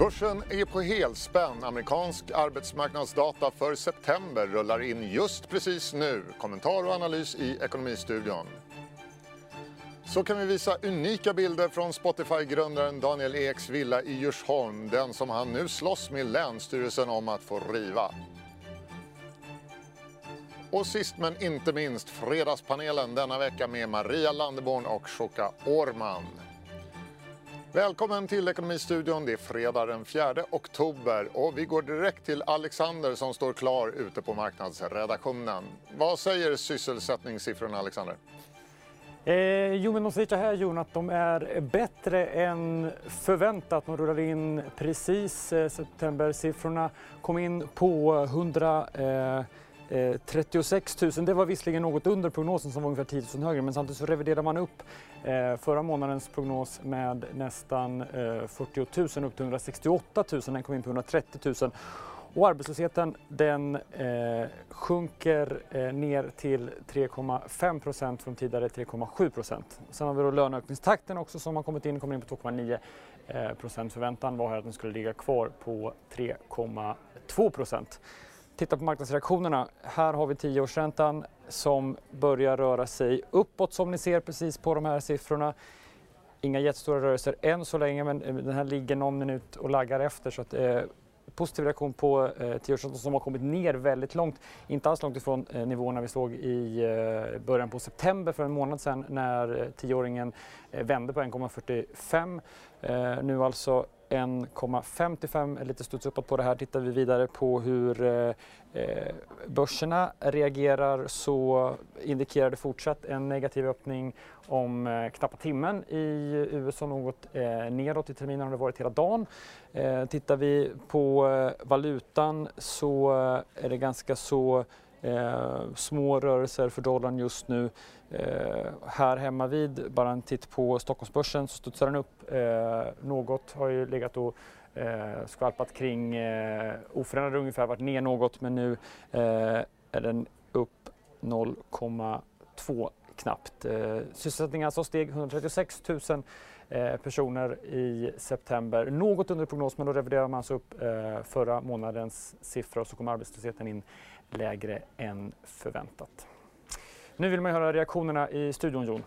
Börsen är på helspänn. Amerikansk arbetsmarknadsdata för september rullar in just precis nu. Kommentar och analys i Ekonomistudion. Så kan vi visa unika bilder från Spotify-grundaren Daniel Eks villa i Djursholm. Den som han nu slåss med Länsstyrelsen om att få riva. Och sist men inte minst Fredagspanelen denna vecka med Maria Landeborn och Shoka Orman. Välkommen till Ekonomistudion. Det är fredag den 4 oktober och vi går direkt till Alexander som står klar ute på marknadsredaktionen. Vad säger sysselsättningssiffrorna, Alexander? Eh, jo, men de säger så här, Jon, att de är bättre än förväntat. De rullar in precis. Eh, septembersiffrorna kom in på 100 eh, Eh, 36 000, det var visserligen något under prognosen som var ungefär 10 000 högre men samtidigt så reviderade man upp eh, förra månadens prognos med nästan eh, 40 000 upp till 168 000, den kom in på 130 000. Och arbetslösheten den eh, sjunker eh, ner till 3,5 procent från tidigare 3,7 procent. Sen har vi då löneökningstakten också som har kommit in, kommer in på 2,9 eh, procent. Förväntan var här att den skulle ligga kvar på 3,2 procent. Titta på marknadsreaktionerna. Här har vi tioårsräntan som börjar röra sig uppåt som ni ser precis på de här siffrorna. Inga jättestora rörelser än så länge men eh, den här ligger någon minut och laggar efter så att eh, positiv reaktion på eh, tioårsräntan som har kommit ner väldigt långt. Inte alls långt ifrån eh, nivåerna vi såg i eh, början på september för en månad sedan när eh, tioåringen eh, vände på 1,45. Eh, nu alltså 1,55, lite studs uppåt på det här. Tittar vi vidare på hur eh, eh, börserna reagerar så indikerar det fortsatt en negativ öppning om eh, knappa timmen i USA, något eh, nedåt i terminen har det varit hela dagen. Eh, tittar vi på eh, valutan så eh, är det ganska så Eh, små rörelser för dollarn just nu. Eh, här hemma vid, bara en titt på Stockholmsbörsen så studsar den upp eh, något. Har ju legat och eh, skvalpat kring eh, oförändrad ungefär, varit ner något men nu eh, är den upp 0,2 knappt. Eh, sysselsättningen alltså steg 136 000 eh, personer i september. Något under prognos men då reviderar man alltså upp eh, förra månadens siffror och så kom arbetslösheten in lägre än förväntat. Nu vill man höra reaktionerna i studion, Jon.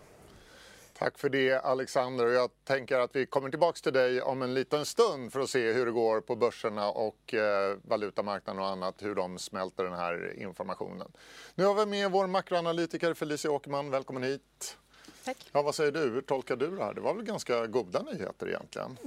Tack för det Alexander. Jag tänker att vi kommer tillbaks till dig om en liten stund för att se hur det går på börserna och eh, valutamarknaden och annat, hur de smälter den här informationen. Nu har vi med vår makroanalytiker Felicia Åkerman. Välkommen hit. Tack. Ja, vad säger du? Hur tolkar du det här? Det var väl ganska goda nyheter egentligen?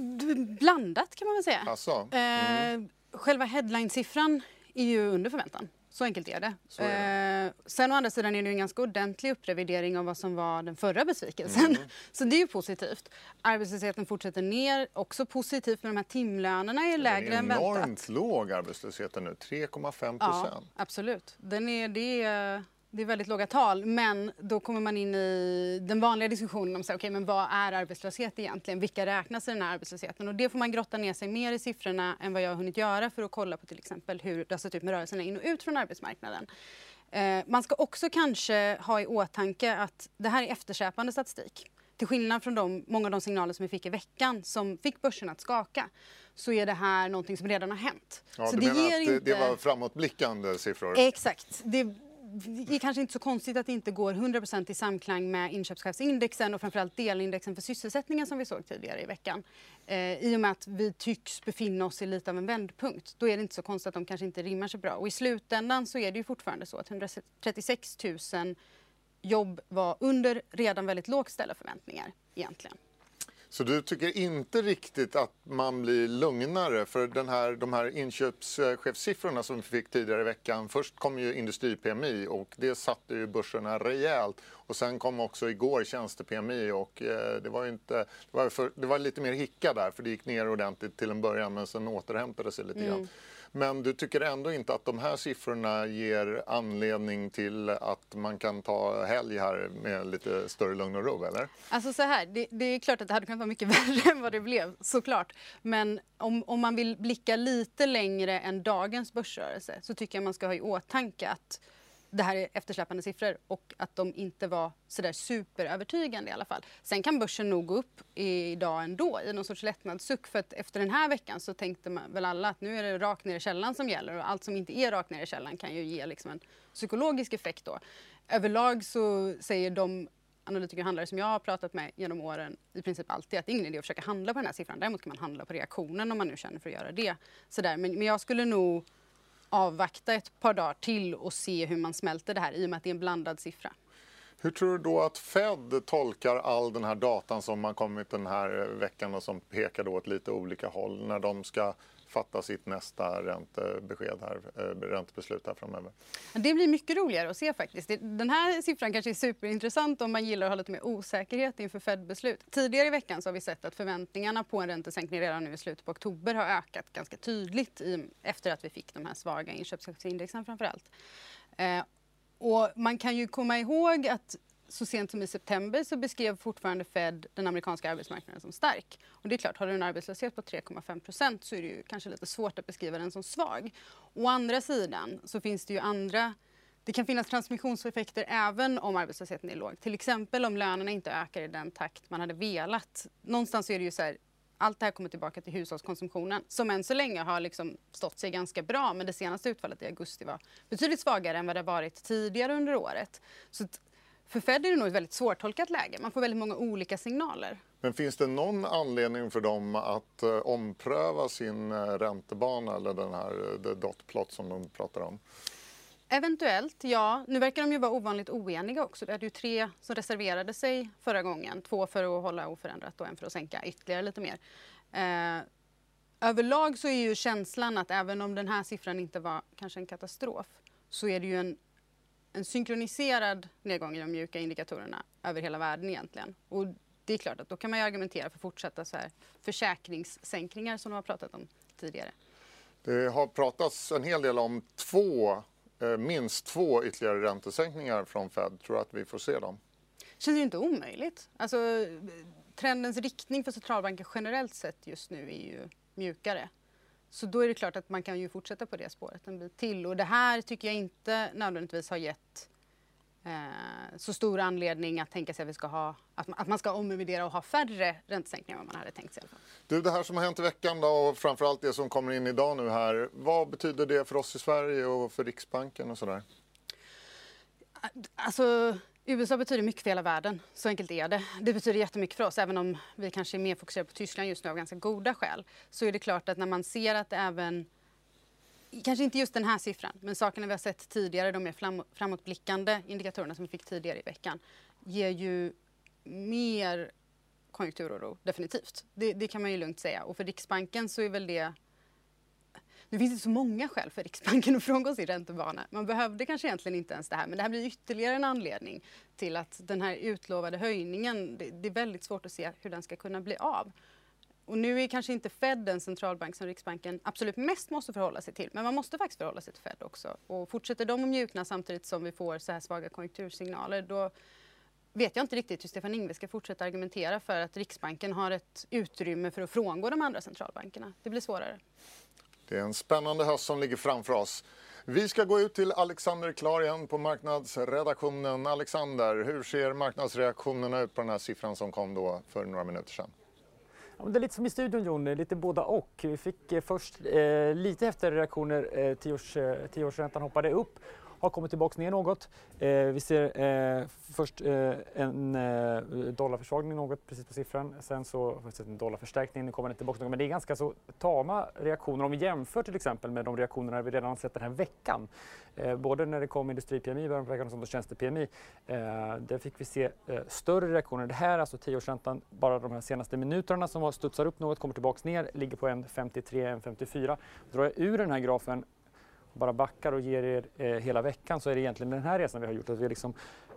Blandat kan man väl säga. Alltså, mm. eh, själva headline-siffran är ju under förväntan. Så enkelt är det. Är Eh, sen å andra sidan är det en ganska ordentlig upprevidering av vad som var den förra besvikelsen. Mm. Så det är ju positivt. Arbetslösheten fortsätter ner. Också positivt med de här timlönerna är lägre än Den är väntat. enormt låg arbetslösheten nu, 3,5 Ja, procent. absolut. Den är, det, är, det är väldigt låga tal. Men då kommer man in i den vanliga diskussionen om så, här, okay, men vad är arbetslöshet egentligen. Vilka räknas i den här arbetslösheten? Och det får man grotta ner sig mer i siffrorna än vad jag har hunnit göra för att kolla på till exempel hur det har sett ut med rörelserna in och ut från arbetsmarknaden. Eh, man ska också kanske ha i åtanke att det här är eftersläpande statistik. Till skillnad från de, många av de signaler som vi fick i veckan som fick börsen att skaka så är det här någonting som redan har hänt. Ja, så du det menar ger att inte... det var framåtblickande siffror? Exakt. Det det är kanske inte så konstigt att det inte går 100% i samklang med inköpschefsindexen och framförallt delindexen för sysselsättningen som vi såg tidigare i veckan. Eh, I och med att vi tycks befinna oss i lite av en vändpunkt. Då är det inte så konstigt att de kanske inte rimmar så bra. Och i slutändan så är det ju fortfarande så att 136 000 jobb var under redan väldigt lågt ställda förväntningar egentligen. Så du tycker inte riktigt att man blir lugnare för den här, de här inköpschefssiffrorna som vi fick tidigare i veckan. Först kom ju industri-PMI och det satte ju börserna rejält. Och sen kom också igår tjänste-PMI och eh, det var, inte, det, var för, det var lite mer hicka där för det gick ner ordentligt till en början men sen återhämtade sig lite grann. Mm. Men du tycker ändå inte att de här siffrorna ger anledning till att man kan ta helg här med lite större lugn och ro, eller? Alltså så här, det, det är klart att det hade kunnat vara mycket värre än vad det blev, såklart. Men om, om man vill blicka lite längre än dagens börsrörelse så tycker jag man ska ha i åtanke att det här är eftersläpande siffror och att de inte var sådär superövertygande i alla fall. Sen kan börsen nog gå upp idag ändå i någon sorts lättnadssuck för att efter den här veckan så tänkte man väl alla att nu är det rakt ner i källan som gäller och allt som inte är rakt ner i källan kan ju ge liksom en psykologisk effekt då. Överlag så säger de analytiker och handlare som jag har pratat med genom åren i princip alltid att det är ingen idé att försöka handla på den här siffran. Däremot kan man handla på reaktionen om man nu känner för att göra det. Sådär. Men, men jag skulle nog avvakta ett par dagar till och se hur man smälter det här i och med att det är en blandad siffra. Hur tror du då att Fed tolkar all den här datan som har kommit den här eh, veckan och som pekar då åt lite olika håll när de ska fatta sitt nästa räntebesked här, eh, räntebeslut här framöver. Det blir mycket roligare att se faktiskt. Den här siffran kanske är superintressant om man gillar att ha lite mer osäkerhet inför Fed-beslut. Tidigare i veckan så har vi sett att förväntningarna på en räntesänkning redan nu i slutet på oktober har ökat ganska tydligt i, efter att vi fick de här svaga inköpschefsindexen framför allt. Eh, och man kan ju komma ihåg att så sent som i september så beskrev fortfarande Fed den amerikanska arbetsmarknaden som stark. Och det är klart, har du en arbetslöshet på 3,5 procent så är det ju kanske lite svårt att beskriva den som svag. Å andra sidan så finns det ju andra det kan finnas transmissionseffekter även om arbetslösheten är låg. Till exempel om lönerna inte ökar i den takt man hade velat. Någonstans är det ju så här, allt det här kommer tillbaka till hushållskonsumtionen som än så länge har liksom stått sig ganska bra men det senaste utfallet i augusti var betydligt svagare än vad det varit tidigare under året. Så för Fed är det nog ett väldigt svårtolkat läge. Man får väldigt många olika signaler. Men finns det någon anledning för dem att uh, ompröva sin uh, räntebana eller den här uh, dot plot som de pratar om? Eventuellt, ja. Nu verkar de ju vara ovanligt oeniga också. Det är ju tre som reserverade sig förra gången. Två för att hålla oförändrat och en för att sänka ytterligare lite mer. Eh, överlag så är ju känslan att även om den här siffran inte var kanske en katastrof så är det ju en en synkroniserad nedgång i de mjuka indikatorerna över hela världen egentligen. Och det är klart att då kan man argumentera för fortsatta så här försäkringssänkningar som de har pratat om tidigare. Det har pratats en hel del om två, eh, minst två ytterligare räntesänkningar från Fed. Tror du att vi får se dem? Det känns ju inte omöjligt. Alltså, trendens riktning för centralbanker generellt sett just nu är ju mjukare. Så då är det klart att man kan ju fortsätta på det spåret en bit till. Och det här tycker jag inte nödvändigtvis har gett eh, så stor anledning att tänka sig att, vi ska ha, att, att man ska omvärdera och ha färre räntesänkningar än vad man hade tänkt sig. Du, det här som har hänt i veckan då, och framförallt det som kommer in idag nu här. Vad betyder det för oss i Sverige och för Riksbanken och sådär? Alltså, USA betyder mycket för hela världen, så enkelt är det. Det betyder jättemycket för oss, även om vi kanske är mer fokuserade på Tyskland just nu av ganska goda skäl. Så är det klart att när man ser att även, kanske inte just den här siffran, men sakerna vi har sett tidigare, de mer framåtblickande indikatorerna som vi fick tidigare i veckan, ger ju mer konjunkturoro, definitivt. Det, det kan man ju lugnt säga. Och för Riksbanken så är väl det nu finns det så många skäl för Riksbanken att frångå sin räntebana. Man behövde kanske egentligen inte ens det här, men det här blir ytterligare en anledning till att den här utlovade höjningen, det, det är väldigt svårt att se hur den ska kunna bli av. Och nu är kanske inte Fed den centralbank som Riksbanken absolut mest måste förhålla sig till. Men man måste faktiskt förhålla sig till Fed också. Och fortsätter de att mjukna samtidigt som vi får så här svaga konjunktursignaler då vet jag inte riktigt hur Stefan Ingves ska fortsätta argumentera för att Riksbanken har ett utrymme för att frångå de andra centralbankerna. Det blir svårare. Det är en spännande höst som ligger framför oss. Vi ska gå ut till Alexander Klar igen på marknadsredaktionen. Alexander, hur ser marknadsreaktionerna ut på den här siffran som kom då för några minuter sedan? Ja, det är lite som i studion Jon, lite båda och. Vi fick eh, först eh, lite häftigare reaktioner, eh, tioårs, eh, tioårsräntan hoppade upp har kommit tillbaka ner något. Eh, vi ser eh, först eh, en eh, dollarförsvagning något precis på siffran. Sen så har vi sett en dollarförstärkning, nu kommer den tillbaka något. Men det är ganska så tama reaktioner om vi jämför till exempel med de reaktionerna vi redan har sett den här veckan. Eh, både när det kom industri-PMI i början på veckan och tjänste-PMI. Eh, där fick vi se eh, större reaktioner. Det här alltså tioårsräntan bara de här senaste minuterna som har studsar upp något, kommer tillbaka ner, ligger på 1,53-1,54. Drar jag ur den här grafen bara backar och ger er eh, hela veckan så är det egentligen den här resan vi har gjort. Att vi har liksom,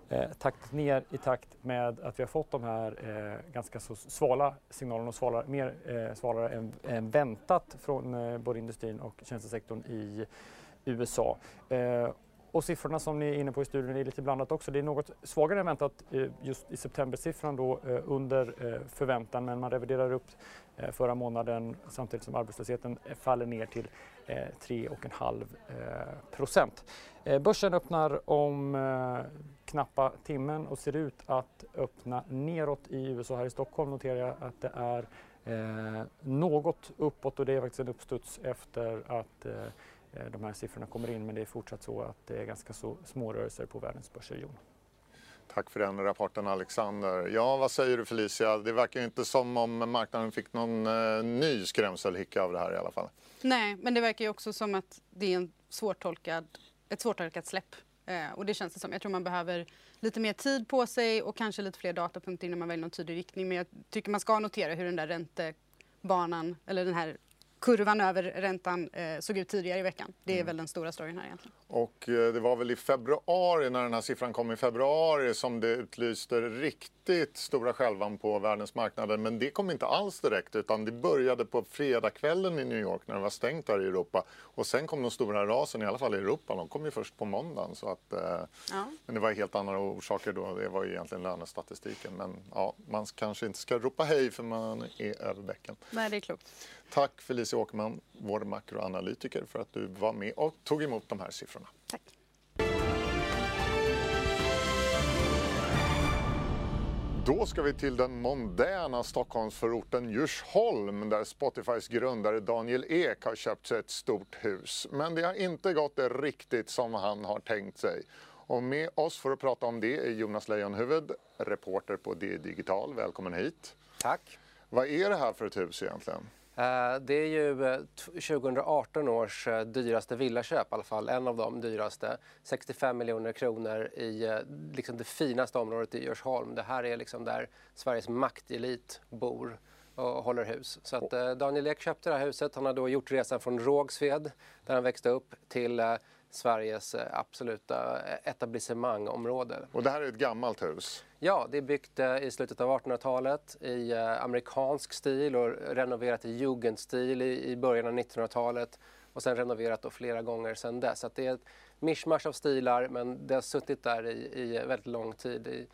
eh, taktat ner i takt med att vi har fått de här eh, ganska så svala signalerna och svalare, mer eh, svalare än, än väntat från eh, både industrin och tjänstesektorn i USA. Eh, och siffrorna som ni är inne på i studion är lite blandat också. Det är något svagare än väntat eh, just i septembersiffran då eh, under eh, förväntan men man reviderar upp förra månaden samtidigt som arbetslösheten faller ner till 3,5 procent. Börsen öppnar om knappa timmen och ser ut att öppna neråt i USA. Här i Stockholm noterar jag att det är något uppåt och det är faktiskt en uppstuds efter att de här siffrorna kommer in men det är fortsatt så att det är ganska så små rörelser på världens börser. Jon. Tack för den rapporten Alexander. Ja, vad säger du Felicia? Det verkar inte som om marknaden fick någon eh, ny skrämselhicka av det här i alla fall. Nej, men det verkar ju också som att det är en svårtolkad, ett svårtolkat släpp Eh, och det känns det som. Jag tror man behöver lite mer tid på sig och kanske lite fler datapunkter innan man väljer någon tydlig riktning. Men jag tycker man ska notera hur den där räntebanan, eller den här kurvan över räntan eh, såg ut tidigare i veckan. Det är mm. väl den stora storyn här egentligen. Och eh, det var väl i februari, när den här siffran kom i februari, som det utlyste riktigt stora skälvan på världens marknader. Men det kom inte alls direkt, utan det började på fredagskvällen i New York när det var stängt där i Europa. Och sen kom de stora rasen, i alla fall i Europa. De kom ju först på måndagen. Så att, eh, ja. Men det var helt andra orsaker då. Det var ju egentligen lönestatistiken. Men ja, man kanske inte ska ropa hej för man är över bäcken. Nej, det är klokt. Tack Felicia Åkerman, vår makroanalytiker, för att du var med och tog emot de här siffrorna. Tack. Då ska vi till den mondäna Stockholmsförorten Djursholm där Spotifys grundare Daniel Ek har köpt sig ett stort hus. Men det har inte gått riktigt som han har tänkt sig. Och med oss för att prata om det är Jonas Leijonhufvud, reporter på D Digital. Välkommen hit. Tack. Vad är det här för ett hus egentligen? Eh, det är ju eh, 2018 års eh, dyraste villaköp, i alla fall en av de dyraste. 65 miljoner kronor i liksom det finaste området i Djursholm. Det här är liksom där Sveriges maktelit bor och håller hus. Så att Daniel Ek köpte det här huset. Han har då gjort resan från Rågsved, där han växte upp, till Sveriges eh, absoluta eh, etablissemangområde. Och det här är ett gammalt hus? Ja, det är byggt eh, i slutet av 1800-talet i amerikansk stil och renoverat i jugendstil i början av 1900-talet och sen renoverat flera gånger sedan dess. Så det är ett mischmasch av stilar men det har suttit där i, i väldigt lång tid. I,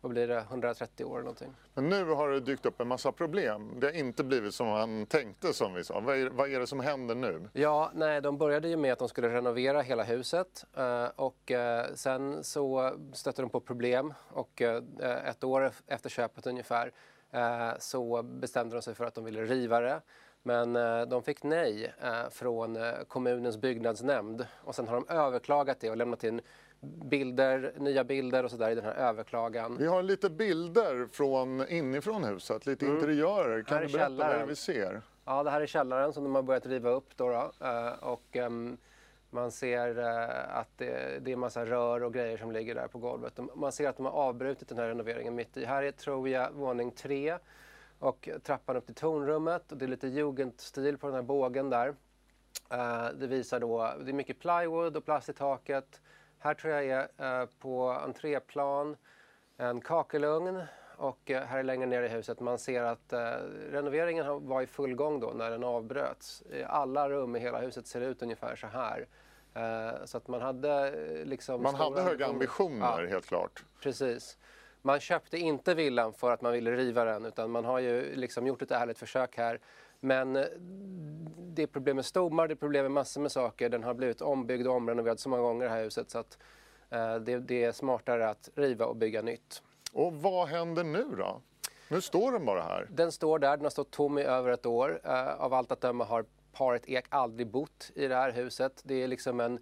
vad blir det, 130 år någonting. Men nu har det dykt upp en massa problem. Det har inte blivit som han tänkte som vi sa. Vad är, vad är det som händer nu? Ja, nej, de började ju med att de skulle renovera hela huset eh, och eh, sen så stötte de på problem och eh, ett år efter köpet ungefär så bestämde de sig för att de ville riva det. Men de fick nej från kommunens byggnadsnämnd och sen har de överklagat det och lämnat in bilder, nya bilder och sådär i den här överklagan. Vi har lite bilder från inifrån huset, lite mm. interiörer. Kan du berätta vad det vi ser? Ja, det här är källaren som de har börjat riva upp då. då. Uh, och um, man ser uh, att det, det är massa rör och grejer som ligger där på golvet. Man ser att de har avbrutit den här renoveringen mitt i. Här är, tror jag, våning tre och trappan upp till tornrummet och det är lite jugendstil på den här bågen där. Uh, det visar då, det är mycket plywood och plast i taket. Här tror jag är eh, på entréplan en kakelugn och eh, här längre ner i huset man ser att eh, renoveringen var i full gång då när den avbröts. Alla rum i hela huset ser ut ungefär så här. Så att man hade liksom... Man hade höga ambitioner ja, helt klart. Precis. Man köpte inte villan för att man ville riva den utan man har ju liksom gjort ett ärligt försök här men eh, det är problem med stommar, det är problem med massor med saker. Den har blivit ombyggd och omrenoverad så många gånger det här huset så att eh, det, det, är smartare att riva och bygga nytt. Och vad händer nu då? Nu står den bara här. Den står där, den har stått tom i över ett år. Eh, av allt att döma har paret Ek aldrig bott i det här huset. Det är liksom en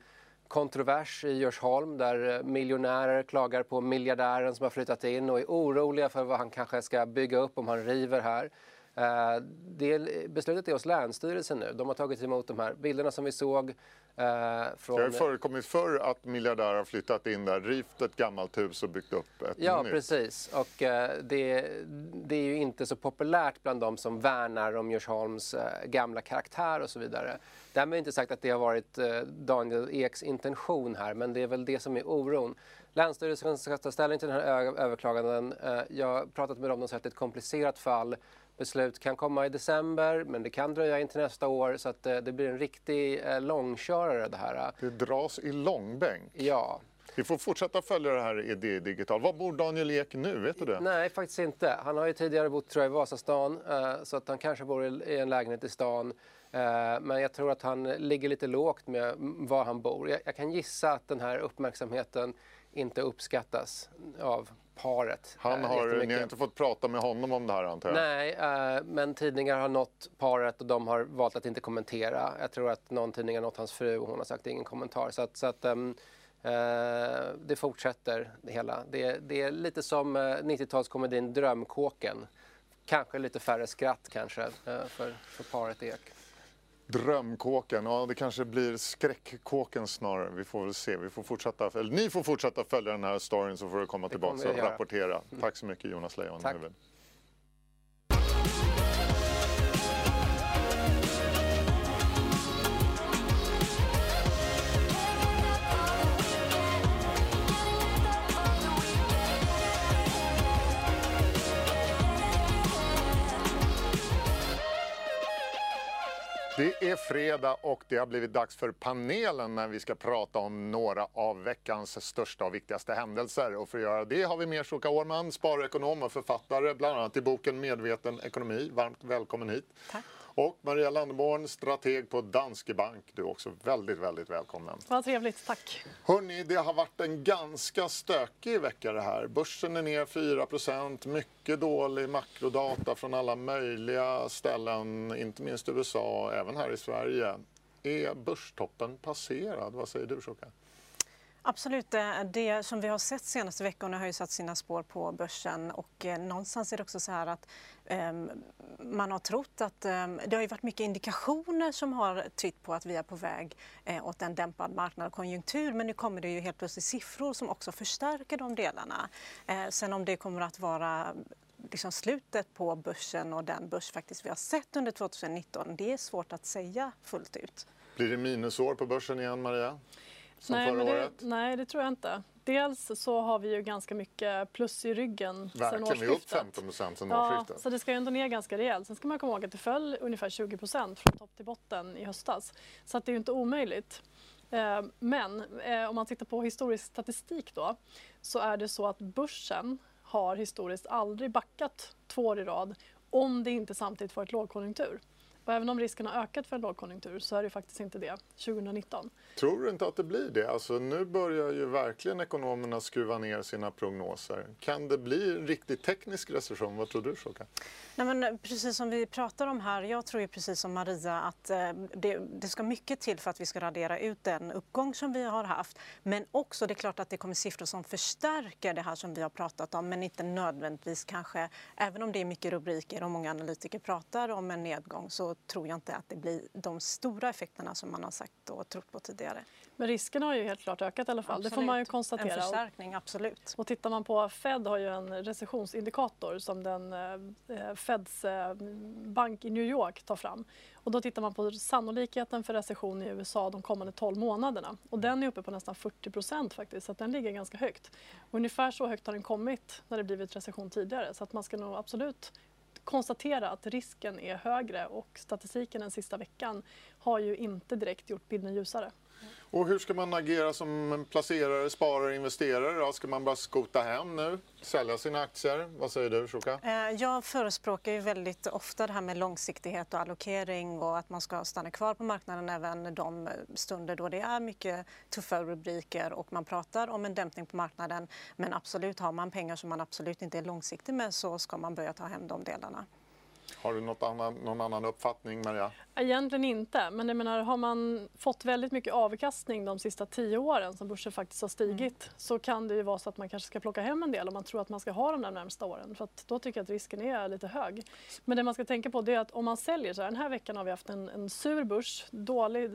kontrovers i Djursholm där miljonärer klagar på miljardären som har flyttat in och är oroliga för vad han kanske ska bygga upp om han river här. Eh, det beslutet är hos Länsstyrelsen nu. De har tagit emot de här bilderna som vi såg. Eh, från... Det har förekommit förr att miljardärer har flyttat in där, rivt ett gammalt hus och byggt upp ett ja, nytt. Ja, precis. Och eh, det, det, är ju inte så populärt bland de som värnar om Djursholms gamla karaktär och så vidare. Därmed inte sagt att det har varit Daniel Eks intention här, men det är väl det som är oron. Länsstyrelsen ska ta ställning till den här överklaganden. Jag har pratat med dem, de säger att det är ett komplicerat fall Beslut kan komma i december men det kan dröja in till nästa år så att det, det blir en riktig eh, långkörare det här. Det dras i långbänk. Ja. Vi får fortsätta följa det här i DI Digital. Var bor Daniel Ek nu? Vet du det? Nej, faktiskt inte. Han har ju tidigare bott tror jag, i Vasastan eh, så att han kanske bor i en lägenhet i stan. Eh, men jag tror att han ligger lite lågt med var han bor. Jag kan gissa att den här uppmärksamheten inte uppskattas av paret. Han eh, har, jättemycket. ni har inte fått prata med honom om det här antar jag? Nej, eh, men tidningar har nått paret och de har valt att inte kommentera. Jag tror att någon tidning har nått hans fru och hon har sagt ingen kommentar. Så att, så att ehm, eh, det fortsätter det hela. Det, det är lite som eh, 90-talskomedin Drömkåken. Kanske lite färre skratt kanske för, för paret Ek. Drömkåken, ja det kanske blir skräckkåken snarare. Vi får väl se. Vi får fortsätta, eller ni får fortsätta följa den här storyn så får du komma tillbaka och rapportera. Tack så mycket Jonas Tack. Det är fredag och det har blivit dags för panelen när vi ska prata om några av veckans största och viktigaste händelser. Och för att göra det har vi med Shoka Årman, sparekonom och författare, bland annat i boken Medveten ekonomi. Varmt välkommen hit. Tack. Och Maria Landeborn, strateg på Danske Bank. Du är också väldigt, väldigt välkommen. Vad trevligt, tack. Hörrni, det har varit en ganska stökig vecka det här. Börsen är ner 4% mycket dålig makrodata från alla möjliga ställen, inte minst USA, även här i Sverige. Är börstoppen passerad? Vad säger du, Shoka? Absolut. Eh, det, som vi har sett senaste veckorna har ju satt sina spår på börsen och eh, någonstans är det också så här att um, man har trott att Um, det har ju varit mycket indikationer som har tytt på att vi är på väg eh, åt en dämpad marknad och konjunktur men nu kommer det ju helt plötsligt siffror som också förstärker de delarna. Eh, sen om det kommer att vara liksom slutet på börsen och den börs faktiskt vi har sett under 2019, det är svårt att säga fullt ut. Blir det minusår på börsen igen, Maria? Som nej, förra det, året? nej, det tror jag inte. Dels så har vi ju ganska mycket plus i ryggen sen Verkligen, vi är upp årsskiftet. 15 sen Ja, årsskiftet. så det ska ju ändå ner ganska rejält. Sen ska man komma ihåg att det föll ungefär 20% från topp till botten i höstas. Så att det är ju inte omöjligt. Eh, Men eh, om man tittar på historisk statistik då så är det så att börsen har historiskt aldrig backat två år i rad om det inte samtidigt varit lågkonjunktur. Och även om risken har ökat för en lågkonjunktur så är det faktiskt inte det 2019. Tror du inte att det blir det? Alltså, nu börjar ju verkligen ekonomerna skruva ner sina prognoser. Kan det bli en riktigt teknisk recession? Vad tror du, Shoka? Nej, men eh, precis som vi pratar om här, jag tror ju precis som Maria att eh, det, det ska mycket till för att vi ska radera ut den uppgång som vi har haft. Men också, det är klart att det kommer siffror som förstärker det här som vi har pratat om, men inte nödvändigtvis kanske, även om det är mycket rubriker och många analytiker pratar om en nedgång så tror jag inte att det blir de stora effekterna som man har sagt och trott på tidigare. Men risken har ju helt klart ökat i alla fall. Det får man ju Absolut. En konstatera. förstärkning, absolut. Och tittar man på Fed har ju en recessionsindikator som den eh, Feds eh, bank i New York tar fram. Och då tittar man på sannolikheten för recession i USA de kommande 12 månaderna. Och den är uppe på nästan 40 procent faktiskt, så den ligger ganska högt. Och ungefär så högt har den kommit när det blivit recession tidigare. Så att man ska nog absolut konstatera att risken är högre och statistiken den sista veckan har ju inte direkt gjort bilden ljusare. Och hur ska man agera som en placerare, sparare, investerare? Då? Ska man bara skota hem nu? Sälja sina aktier? Vad säger du, Shoka? Eh, jag förespråkar ju väldigt ofta det här med långsiktighet och allokering och att man ska stanna kvar på marknaden även de stunder då det är mycket tuffa rubriker och man pratar om en dämpning på marknaden. Men absolut, har man pengar som man absolut inte är långsiktig med så ska man börja ta hem de delarna. Har du något annan, någon annan uppfattning, Maria? Egentligen inte, men jag menar, har man fått väldigt mycket avkastning de sista tio åren som börsen faktiskt har stigit så kan det ju vara så att man kanske ska plocka hem en del om man tror att man ska ha de där närmsta åren. För att då tycker jag att risken är lite hög. Men det man ska tänka på det är att om man säljer så här, den här veckan har vi haft en, en sur börs, dålig,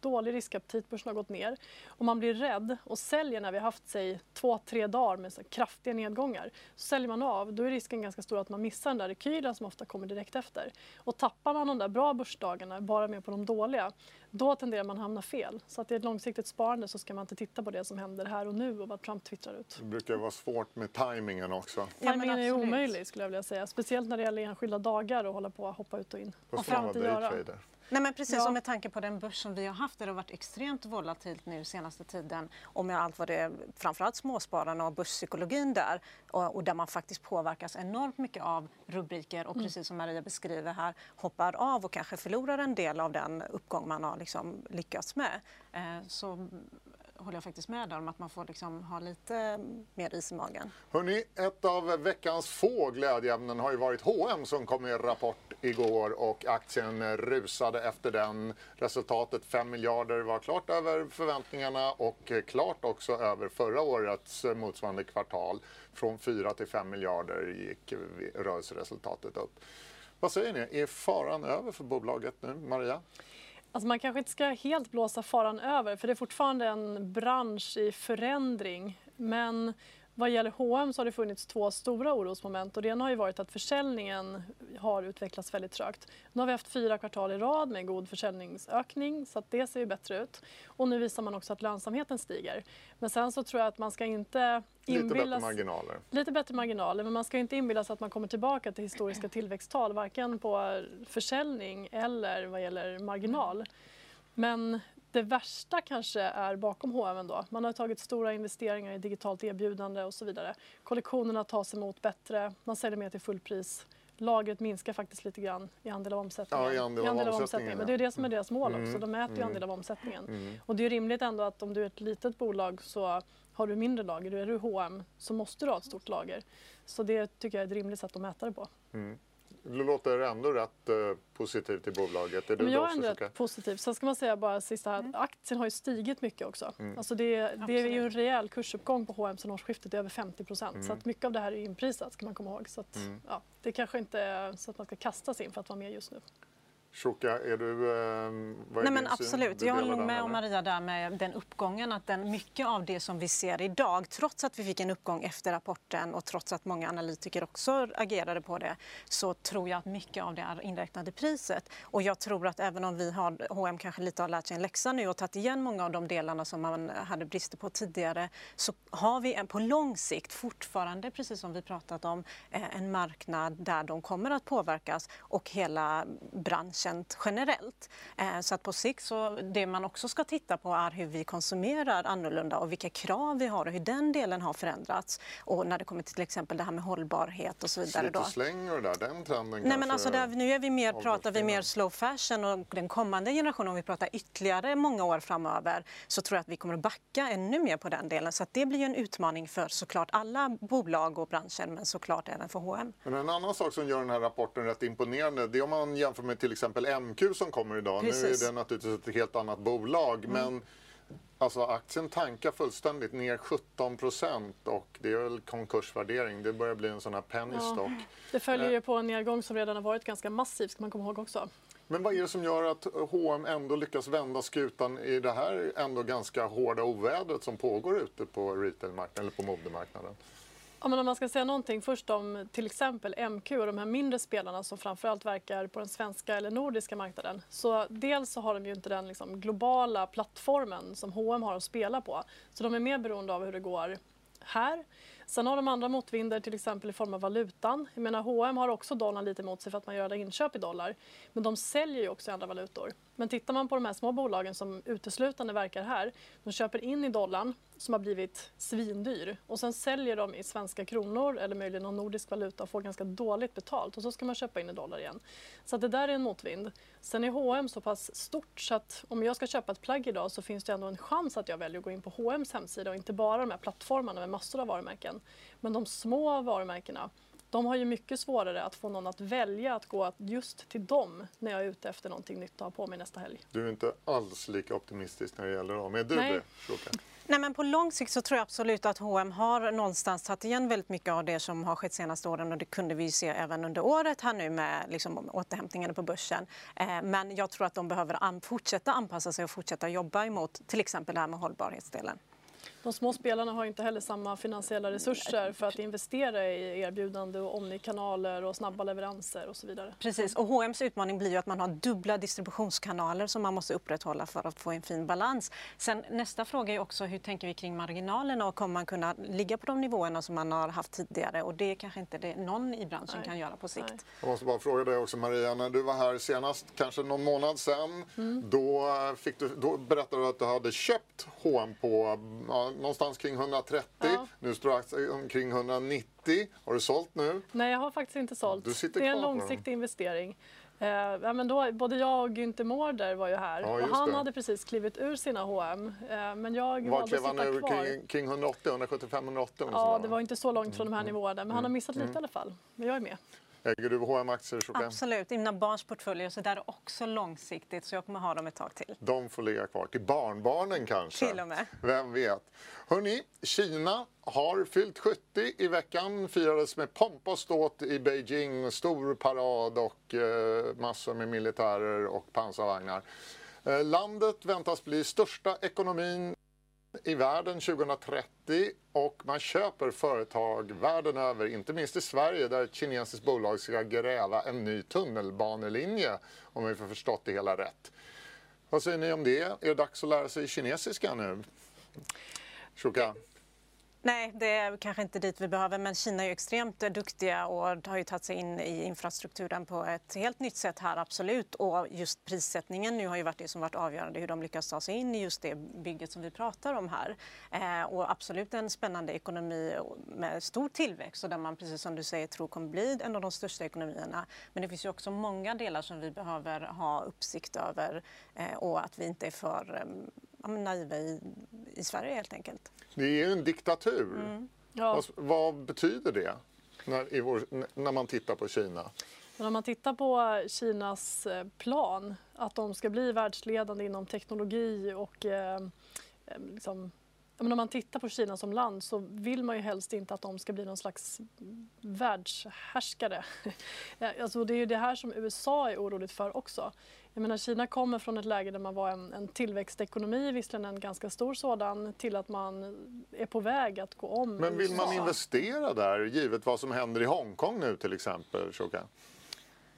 dålig riskaptit, börsen har gått ner. Om man blir rädd och säljer när vi har haft sig två, tre dagar med kraftiga nedgångar, så säljer man av, då är risken ganska stor att man missar den där rekylen som ofta kommer kommer direkt efter. Och tappar man de där bra börsdagarna bara med på de dåliga, då tenderar man hamna fel. Så att i ett långsiktigt sparande så ska man inte titta på det som händer här och nu och vad Trump twittrar ut. Det brukar vara svårt med tajmingen också. Tajmingen är omöjlig skulle jag vilja säga. Speciellt när det gäller enskilda dagar och hålla på att hoppa ut och in. Ska man vara daytrader. Nej, men precis, ja. och med tanke på den börs som vi har haft där det har varit extremt volatilt nu senaste tiden och med allt vad det är, framförallt småspararna och börspsykologin där och, och, där man faktiskt påverkas enormt mycket av rubriker och mm. precis som Maria beskriver här hoppar av och kanske förlorar en del av den uppgång man har liksom lyckats med. Eh, så håller jag faktiskt med om att man får liksom ha lite mer is i magen. Hörrni, ett av veckans få glädjeämnen har ju varit H&M som kom med rapport igår och aktien rusade efter den. Resultatet 5 miljarder var klart över förväntningarna och klart också över förra årets motsvarande kvartal. Från 4 till 5 miljarder gick rörelseresultatet upp. Vad säger ni, är faran över för bolaget nu, Maria? Alltså man kanske inte ska helt blåsa faran över för det är fortfarande en bransch i förändring. Men vad gäller H&M så har det funnits två stora orosmoment och det ena har ju varit att försäljningen har utvecklats väldigt trögt. Nu har vi haft fyra kvartal i rad med god försäljningsökning så att det ser ju bättre ut. Och nu visar man också att lönsamheten stiger. Men sen så tror jag att man ska inte inbillas... Lite bättre marginaler. Lite bättre marginaler, men man ska inte inbilla sig att man kommer tillbaka till historiska tillväxttal varken på försäljning eller vad gäller marginal. Men det värsta kanske är bakom H&M ändå. Man har tagit stora investeringar i digitalt erbjudande och så vidare. Kollektionerna tas emot bättre, man säljer mer till fullpris. Lagret minskar faktiskt lite grann i andel av omsättningen. Ja, i andel, I andel av, omsättningen. Men det är det som är deras mål också. De mäter ju mm. andel av omsättningen. Mm. Och det är rimligt ändå att om du är ett litet bolag så har du mindre lager. Är du H&M så måste du ha ett stort lager. Så det tycker jag är ett rimligt sätt att mäta det på. Du låter ändå rätt eh, positiv till bolaget. Är du Men jag är ändå rätt positiv. Sen ska man säga bara sista här, mm. aktien har ju stigit mycket också. Mm. Alltså det, det är ju en rejäl kursuppgång på H&M sedan årsskiftet, över 50 procent. Mm. Så att mycket av det här är inprisat ska man komma ihåg. Så att, mm. ja, det kanske inte är så att man ska kasta sig in för att vara med just nu. Shoka, är du, eh, vad är Nej, men absolut. Jag håller med om Maria där med den uppgången. Att den, mycket av det som vi ser idag, trots att vi fick en uppgång efter rapporten och trots att många analytiker också agerade på det, så tror jag att mycket av det är inräknade priset. Och jag tror att även om vi har, H&M kanske lite har lärt sig en läxa nu och tagit igen många av de delarna som man hade brister på tidigare, så har vi en, på lång sikt fortfarande, precis som vi pratat om, eh, en marknad där de kommer att påverkas och hela branschen känt generellt. Eh, så att på sikt så det man också ska titta på är hur vi konsumerar annorlunda och vilka krav vi har och hur den delen har förändrats. Och när det kommer till, till exempel det här med hållbarhet och så vidare. Slit och släng och där, den trenden Nej, men alltså där, Nu är vi mer, pratar vi mer slow fashion och den kommande generationen, om vi pratar ytterligare många år framöver, så tror jag att vi kommer att backa ännu mer på den delen. Så att det blir en utmaning för såklart alla bolag och branscher, men såklart även för H&M. Men en annan sak som gör den här rapporten rätt imponerande, det är om man jämför med till exempel exempel MQ som kommer idag. Precis. Nu är det naturligtvis ett helt annat bolag. Mm. Men Alltså aktien tankar fullständigt ner 17 procent och det är väl konkursvärdering. Det börjar bli en sån här penny stock. Ja, det följer ju på en nedgång som redan har varit ganska massiv ska man komma ihåg också. Men vad är det som gör att H&M ändå lyckas vända skutan i det här ändå ganska hårda ovädret som pågår ute på retailmarknaden eller på modemarknaden? Ja, men om man ska säga någonting först om till exempel MQ och de här mindre spelarna som framförallt verkar på den svenska eller nordiska marknaden. Så dels så har de ju inte den liksom globala plattformen som H&M har att spela på. Så de är mer beroende av hur det går här. Sen har de andra motvinder, till exempel i form av valutan. Jag menar, H&M har också dollarn lite emot sig för att man gör alla inköp i dollar. Men de säljer ju också i andra valutor. Men tittar man på de här små bolagen som uteslutande verkar här, de köper in i dollarn som har blivit svindyr och sen säljer de i svenska kronor eller möjligen någon nordisk valuta och får ganska dåligt betalt och så ska man köpa in i dollar igen. Så det där är en motvind. Sen är H&M så pass stort så att om jag ska köpa ett plagg idag så finns det ändå en chans att jag väljer att gå in på H&M's hemsida och inte bara de här plattformarna med massor av varumärken. Men de små varumärkena de har ju mycket svårare att få någon att välja att gå just till dem när jag är ute efter någonting nytt att ha på mig nästa helg. Du är inte alls lika optimistisk när det gäller dem. Är du Nej. det, Shoka? Nej, men på lång sikt så tror jag absolut att H&M har någonstans tagit igen väldigt mycket av det som har skett senaste åren och det kunde vi se även under året här nu med liksom, återhämtningen på börsen. Eh, men jag tror att de behöver fortsätta anpassa sig och fortsätta jobba emot till exempel det här med hållbarhetsdelen. De små spelarna har inte heller samma finansiella resurser för att investera i erbjudande och omnikanaler och snabba leveranser och så vidare. Precis, och H&M's utmaning blir ju att man har dubbla distributionskanaler som man måste upprätthålla för att få en fin balans. Sen nästa fråga är också hur tänker vi kring marginalerna och kommer man kunna ligga på de nivåerna som man har haft tidigare och det kanske inte det någon i branschen Nej. kan göra på sikt. Nej. Jag måste bara fråga dig också Maria, när du var här senast, kanske någon månad sedan, Mm. då, fick du, då berättade du att du hade köpt H&M på ja, någonstans kring 130. Ja. Nu står det omkring 190. Har du sålt nu? Nej, jag har faktiskt inte sålt. Du sitter det är en långsiktig investering. Eh, ja, men då, både jag och Günther Mårder var ju här Ja, och han det. hade precis klivit ur sina H&M. Eh, men jag Var valde att klev han sitta kvar. kring, kring 180, 175, 180? Ja, det var inte så långt från de här nivåerna, men han har missat lite i alla fall. Men jag är med. Äger du hm aktier Shokan? Absolut, i mina barns portföljer så där är också långsiktigt så jag kommer ha dem ett tag till. De får ligga kvar. Till barnbarnen kanske? Till och med. Vem vet? Hörni, Kina har fyllt 70 i veckan. Firades med pompa och ståt i Beijing. Stor parad och eh, massor med militärer och pansarvagnar. Eh, landet väntas bli största ekonomin i världen 2030 och man köper företag världen över, inte minst i Sverige där ett kinesiskt bolag ska gräva en ny tunnelbanelinje om vi får förstått det hela rätt. Vad säger ni om det? Är det dags att lära sig kinesiska nu? Shuka? Nej, det är kanske inte dit vi behöver, men Kina är ju extremt eh, duktiga och har ju tagit sig in i infrastrukturen på ett helt nytt sätt här, absolut. Och just prissättningen nu har ju varit det som varit avgörande, hur de lyckas ta sig in i just det bygget som vi pratar om här. Eh, och absolut en spännande ekonomi med stor tillväxt och där man, precis som du säger, tror kommer bli en av de största ekonomierna. Men det finns ju också många delar som vi behöver ha uppsikt över eh, och att vi inte är för eh, ja, men naiva i, i Sverige helt enkelt. Det är ju en diktatur. Ja. Vad, vad betyder det när, i vår, när man tittar på Kina? Men om man tittar på Kinas eh, plan, att de ska bli världsledande inom teknologi och eh, eh, liksom, men om man tittar på Kina som land så vill man ju helst inte att de ska bli någon slags världshärskare. Alltså det är ju det här som USA är oroligt för också. Jag menar, Kina kommer från ett läge där man var en, en tillväxtekonomi, visserligen en ganska stor sådan, till att man är på väg att gå om Men vill man investera där, givet vad som händer i Hongkong nu till exempel? Shuka?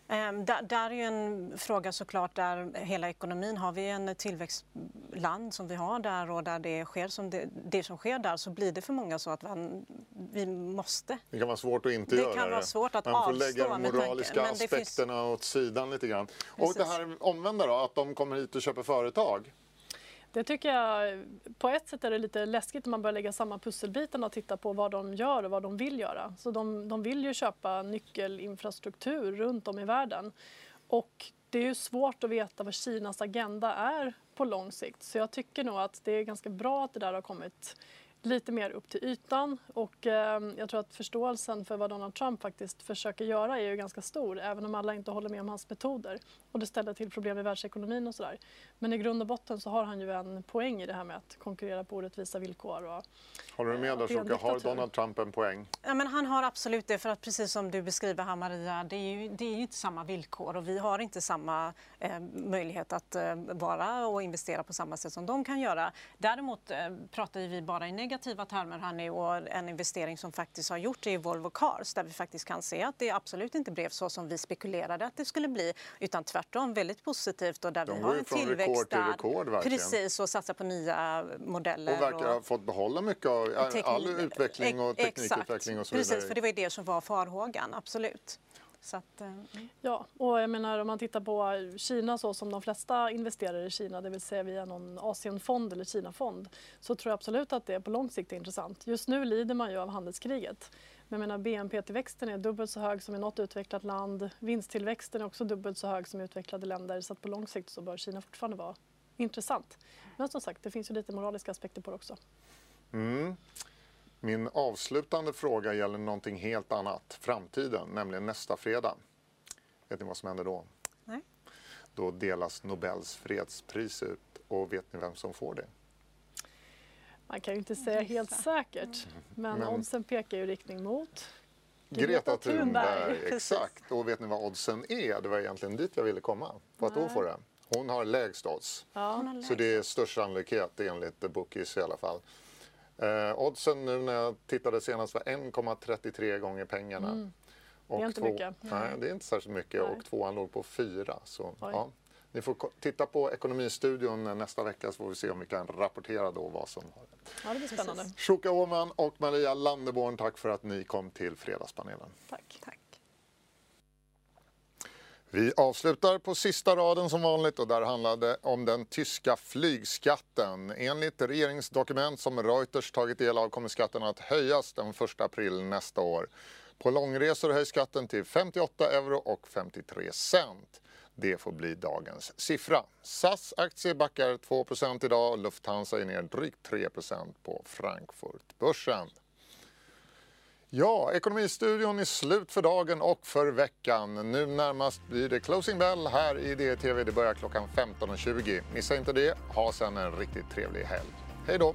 Ehm, Där, är ju en fråga såklart där hela ekonomin, har vi en tillväxtland som vi har där och där det sker som det, det som sker där så blir det för många så att man, vi måste. Det kan vara svårt att inte Det göra kan vara svårt att Man får avstå lägga de med tanke, moraliska det finns- aspekterna åt sidan lite grann. Och det Precis. här omvända då, att de kommer hit och köper företag. Det tycker jag, på ett sätt är det lite läskigt när man börjar lägga samman pusselbitarna och titta på vad de gör och vad de vill göra. Så de, de vill ju köpa nyckelinfrastruktur runt om i världen. Och det är ju svårt att veta vad Kinas agenda är på lång sikt. Så jag tycker nog att det är ganska bra att det där har kommit lite mer upp till ytan och eh, jag tror att förståelsen för vad Donald Trump faktiskt försöker göra är ju ganska stor även om alla inte håller med om hans metoder och det ställer till problem i världsekonomin och sådär. Men i grund och botten så har han ju en poäng i det här med att konkurrera på orättvisa villkor. Och, Håller du med där Shuka? Har. Donald Trump en poäng? Ja, men han har absolut det, för att precis som du beskriver här Maria, det är ju, det är ju inte samma villkor och vi har inte samma eh, möjlighet att eh, vara och investera på samma sätt som de kan göra. Däremot eh, pratar ju vi bara i negativa termer här nu och en investering som faktiskt har gjort det i Volvo Cars där vi faktiskt kan se att det absolut inte blev så som vi spekulerade att det skulle bli utan tvärtom väldigt positivt och där De vi har en tillväxt rekord till där. rekord, verkligen. Precis, och satsar på nya modeller. Och verkar ha fått behålla mycket av all, utveckling och teknikutveckling och så Precis, vidare. för det var ju det som var farhågan, absolut. Så att, eh, mm. Ja, och jag menar om man tittar på Kina så som de flesta investerar i Kina, det vill säga via någon Asienfond eller Kinafond, så tror jag absolut att det på lång sikt är intressant. Just nu lider man ju av handelskriget. Men jag menar, BNP-tillväxten är dubbelt så hög som i något utvecklat land. Vinsttillväxten är också dubbelt så hög som i utvecklade länder. Så att på lång sikt så bör Kina fortfarande vara intressant. Men som sagt, det finns ju lite moraliska aspekter på det också. Mm. Min avslutande fråga gäller någonting helt annat. Framtiden, nämligen nästa fredag. Vet ni vad som händer då? Nej. Då delas Nobels fredspris ut. Och vet ni vem som får det? Man kan ju inte säga helt säkert, men, Men- oddsen pekar ju i riktning mot Greta Greta Thunberg. Thunberg, Exakt. Och vet ni vad oddsen är? Det var egentligen dit jag ville komma. För att då Nej. får det. Hon har lägst odds. Ja. Hon har Så det är störst sannolikhet enligt Bookies i alla fall. Eh, oddsen nu när jag tittade senast var 1,33 gånger pengarna. Mm. Och Det är inte två- mycket. Nej, det är inte särskilt mycket Nej. och tvåan låg på 4. Så, Oj. ja. Ni får titta på Ekonomistudion nästa vecka så får vi se om vi kan rapportera då vad som har Ja, det blir spännande. Shuka Åhman och Maria Landeborn, tack för att ni kom till Fredagspanelen. Tack. Tack. Vi avslutar på sista raden som vanligt och där handlade det om den tyska flygskatten. Enligt regeringsdokument som Reuters tagit del av kommer skatten att höjas den 1 april nästa år. På långresor höjs skatten till 58 euro och 53 cent. Det får bli dagens siffra. SAS aktie backar 2% idag och Lufthansa är ner drygt 3% på Frankfurtbörsen. Ja, Ekonomistudion är slut för dagen och för veckan. Nu närmast blir det closing bell här i DTV. Det börjar klockan 15.20. Missa inte det. Ha sen en riktigt trevlig helg. Hej då!